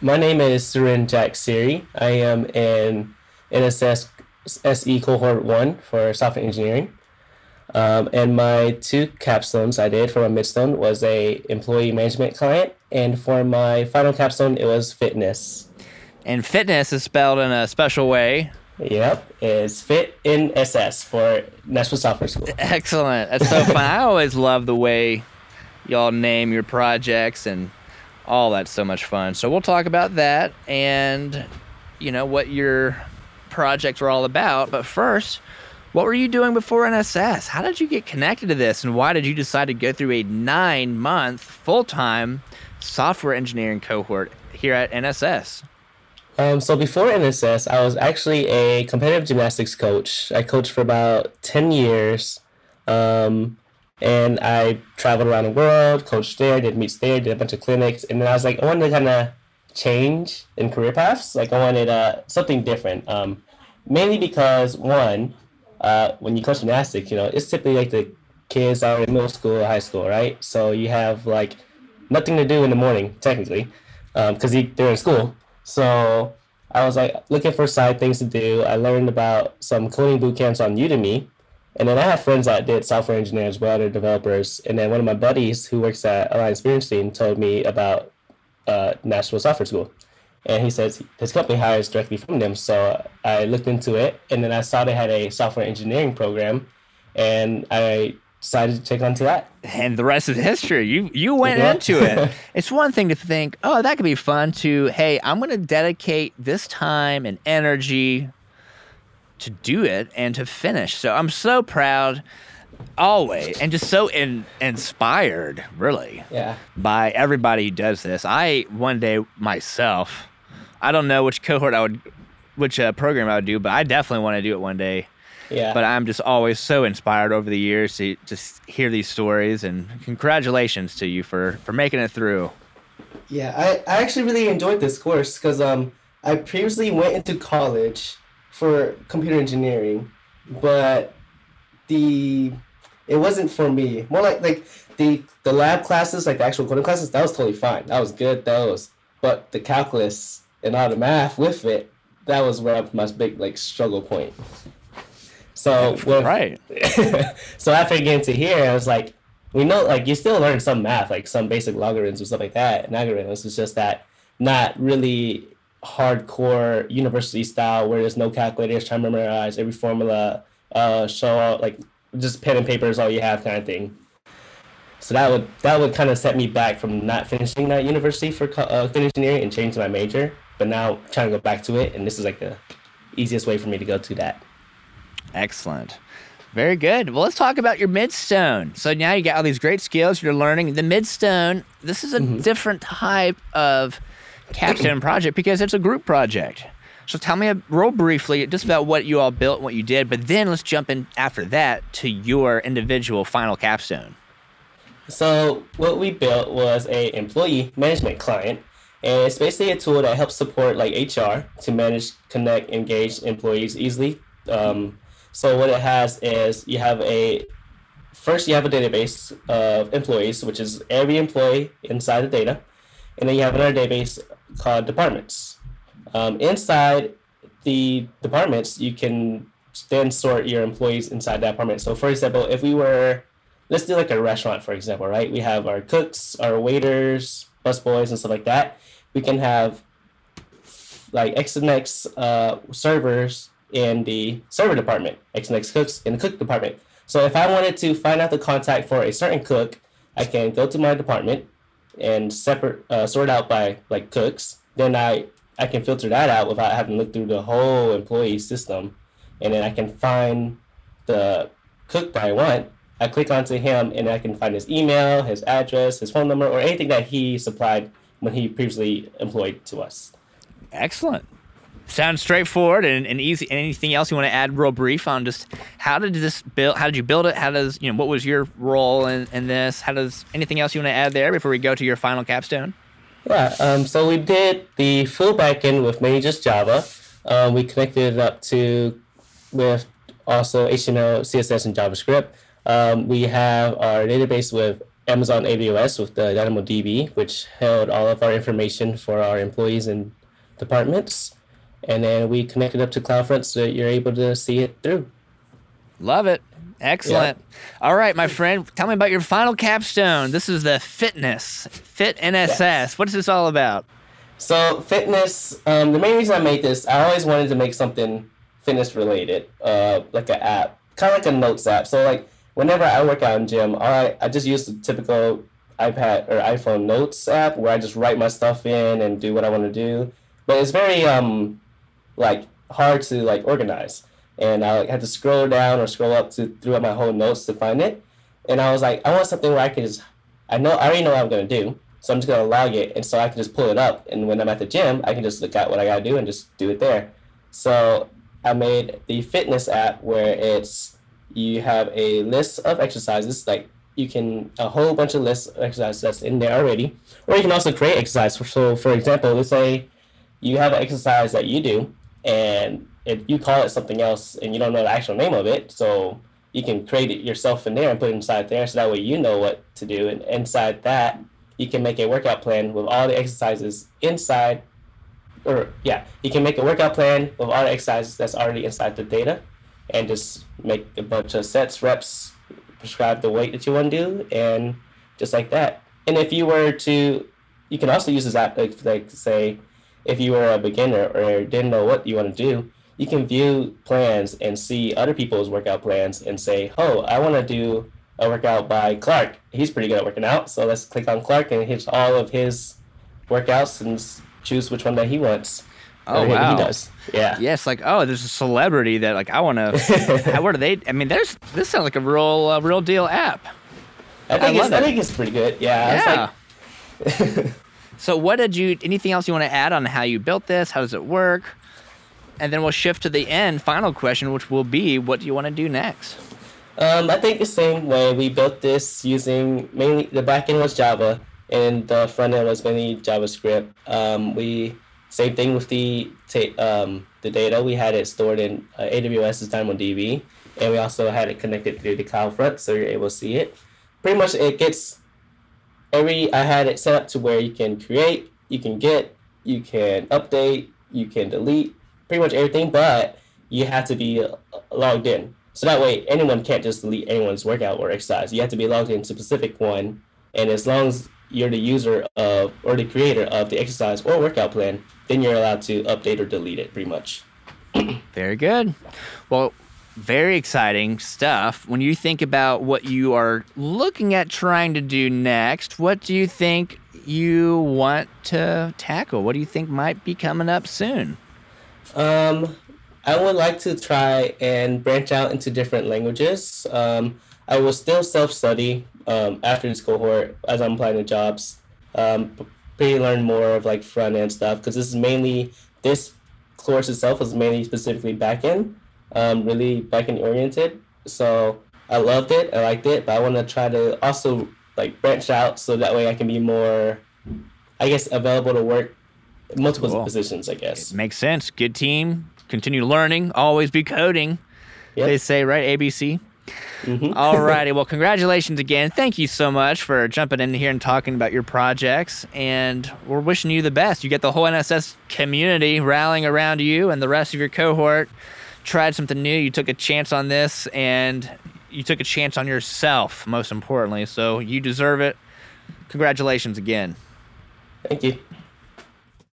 my name is Surin Jack Siri. I am in NSS SE cohort one for software engineering. Um, and my two capstones I did for my midstone was a employee management client, and for my final capstone it was fitness. And fitness is spelled in a special way. Yep, it's Fit NSS for Nashville Software School. Excellent. That's so fun. I always love the way y'all name your projects and all that's so much fun. So we'll talk about that and you know what your projects were all about. But first, what were you doing before NSS? How did you get connected to this and why did you decide to go through a 9-month full-time software engineering cohort here at NSS? Um, so before NSS, I was actually a competitive gymnastics coach. I coached for about 10 years. Um, and I traveled around the world, coached there, did meets there, did a bunch of clinics. And then I was like, I wanted to kind of change in career paths. Like I wanted uh, something different. Um, mainly because one, uh, when you coach gymnastics, you know, it's typically like the kids are in middle school or high school, right? So you have like nothing to do in the morning, technically, because um, they're in school. So I was like looking for side things to do. I learned about some coding boot camps on Udemy. And then I have friends that did software engineering as well, they're developers. And then one of my buddies who works at Alliance Bernstein told me about uh, Nashville Software School. And he says his company hires directly from them. So I looked into it and then I saw they had a software engineering program and I decided to take on to that. And the rest is history. You you went yeah. into it. it's one thing to think, oh, that could be fun. To hey, I'm going to dedicate this time and energy to do it and to finish. So I'm so proud always and just so in, inspired really yeah by everybody who does this i one day myself i don't know which cohort i would which uh, program i would do but i definitely want to do it one day yeah. But I'm just always so inspired over the years to just hear these stories and congratulations to you for for making it through. Yeah, I, I actually really enjoyed this course because um I previously went into college for computer engineering, but the it wasn't for me. More like like the the lab classes, like the actual coding classes, that was totally fine. That was good. Those, but the calculus and all the math with it, that was where my big like struggle point. So with, right. so after getting to here, I was like, we know like you still learn some math, like some basic logarithms or stuff like that, and algorithms. It's just that not really hardcore university style where there's no calculators trying to memorize every formula, uh, show like just pen and paper is all you have kind of thing. So that would that would kind of set me back from not finishing that university for uh, engineering and changing my major. But now trying to go back to it, and this is like the easiest way for me to go to that. Excellent. Very good. Well, let's talk about your midstone. So now you got all these great skills you're learning. The midstone, this is a mm-hmm. different type of capstone project because it's a group project. So tell me real briefly just about what you all built, what you did, but then let's jump in after that to your individual final capstone. So what we built was a employee management client, and it's basically a tool that helps support like HR to manage, connect, engage employees easily. Um, so what it has is you have a first you have a database of employees, which is every employee inside the data, and then you have another database called departments. Um, inside the departments, you can then sort your employees inside that department. So for example, if we were let's do like a restaurant for example, right? We have our cooks, our waiters, busboys, and stuff like that. We can have like X and X uh, servers in the server department, X and X cooks in the cook department. So if I wanted to find out the contact for a certain cook, I can go to my department and separate uh, sort out by like cooks. Then I I can filter that out without having to look through the whole employee system, and then I can find the cook that I want. I click onto him, and I can find his email, his address, his phone number, or anything that he supplied when he previously employed to us. Excellent. Sounds straightforward and, and easy. Anything else you want to add, real brief on just how did this build? How did you build it? How does you know what was your role in, in this? How does anything else you want to add there before we go to your final capstone? Yeah. Um, so we did the full backend with mainly just Java. Um, we connected it up to with also HTML, CSS, and JavaScript. Um, we have our database with Amazon AWS with the DynamoDB, which held all of our information for our employees and departments. And then we connected up to CloudFront so that you're able to see it through. Love it. Excellent. Yeah. All right, my friend, tell me about your final capstone. This is the fitness, Fit NSS. Yes. What is this all about? So, fitness, um, the main reason I made this, I always wanted to make something fitness related, uh, like an app, kind of like a notes app. So, like, whenever I work out in gym, I, I just use the typical iPad or iPhone notes app where I just write my stuff in and do what I want to do. But it's very, um, like, hard to, like, organize and I like, had to scroll down or scroll up to throughout my whole notes to find it. And I was like, I want something where I can just, I know, I already know what I'm gonna do, so I'm just gonna log it, and so I can just pull it up, and when I'm at the gym, I can just look at what I gotta do and just do it there. So I made the fitness app where it's you have a list of exercises, like you can a whole bunch of lists of exercises that's in there already, or you can also create exercise. So for example, let's say you have an exercise that you do, and if you call it something else and you don't know the actual name of it, so you can create it yourself in there and put it inside there, so that way you know what to do. And inside that, you can make a workout plan with all the exercises inside, or yeah, you can make a workout plan with all the exercises that's already inside the data, and just make a bunch of sets, reps, prescribe the weight that you want to do, and just like that. And if you were to, you can also use this app, like, like say, if you were a beginner or didn't know what you want to do, you can view plans and see other people's workout plans and say, oh, I want to do a workout by Clark. He's pretty good at working out. So let's click on Clark and hit all of his workouts and choose which one that he wants. Oh wow, he does. Yeah. Yes, like oh, there's a celebrity that like I want to. Where do they? I mean, there's this sounds like a real, uh, real deal app. I think I, it's, I think it's pretty good. Yeah. Yeah. Like so, what did you? Anything else you want to add on how you built this? How does it work? and then we'll shift to the end final question, which will be, what do you want to do next? Um, I think the same way. We built this using mainly the backend was Java and the front end was mainly JavaScript. Um, we same thing with the ta- um, the data. We had it stored in uh, AWS's DynamoDB, and we also had it connected through the CloudFront, so you're able to see it. Pretty much, it gets every. I had it set up to where you can create, you can get, you can update, you can delete, pretty much everything, but you have to be logged in. So that way, anyone can't just delete anyone's workout or exercise. You have to be logged into a specific one, and as long as you're the user of or the creator of the exercise or workout plan, then you're allowed to update or delete it. Pretty much. very good. Well, very exciting stuff. When you think about what you are looking at trying to do next, what do you think you want to tackle? What do you think might be coming up soon? Um, I would like to try and branch out into different languages. Um, I will still self study um, after this cohort as I'm applying to jobs. Um, pretty learn more of like front end stuff because this is mainly this course itself is mainly specifically back end, um, really back end oriented. So I loved it, I liked it, but I want to try to also like branch out so that way I can be more, I guess, available to work multiple cool. positions, I guess. It makes sense. Good team. Continue learning. Always be coding. Yep. They say, right? ABC. Mm-hmm. All righty. Well, congratulations again. Thank you so much for jumping in here and talking about your projects. And we're wishing you the best. You get the whole NSS community rallying around you and the rest of your cohort. Tried something new. You took a chance on this and you took a chance on yourself, most importantly. So you deserve it. Congratulations again. Thank you.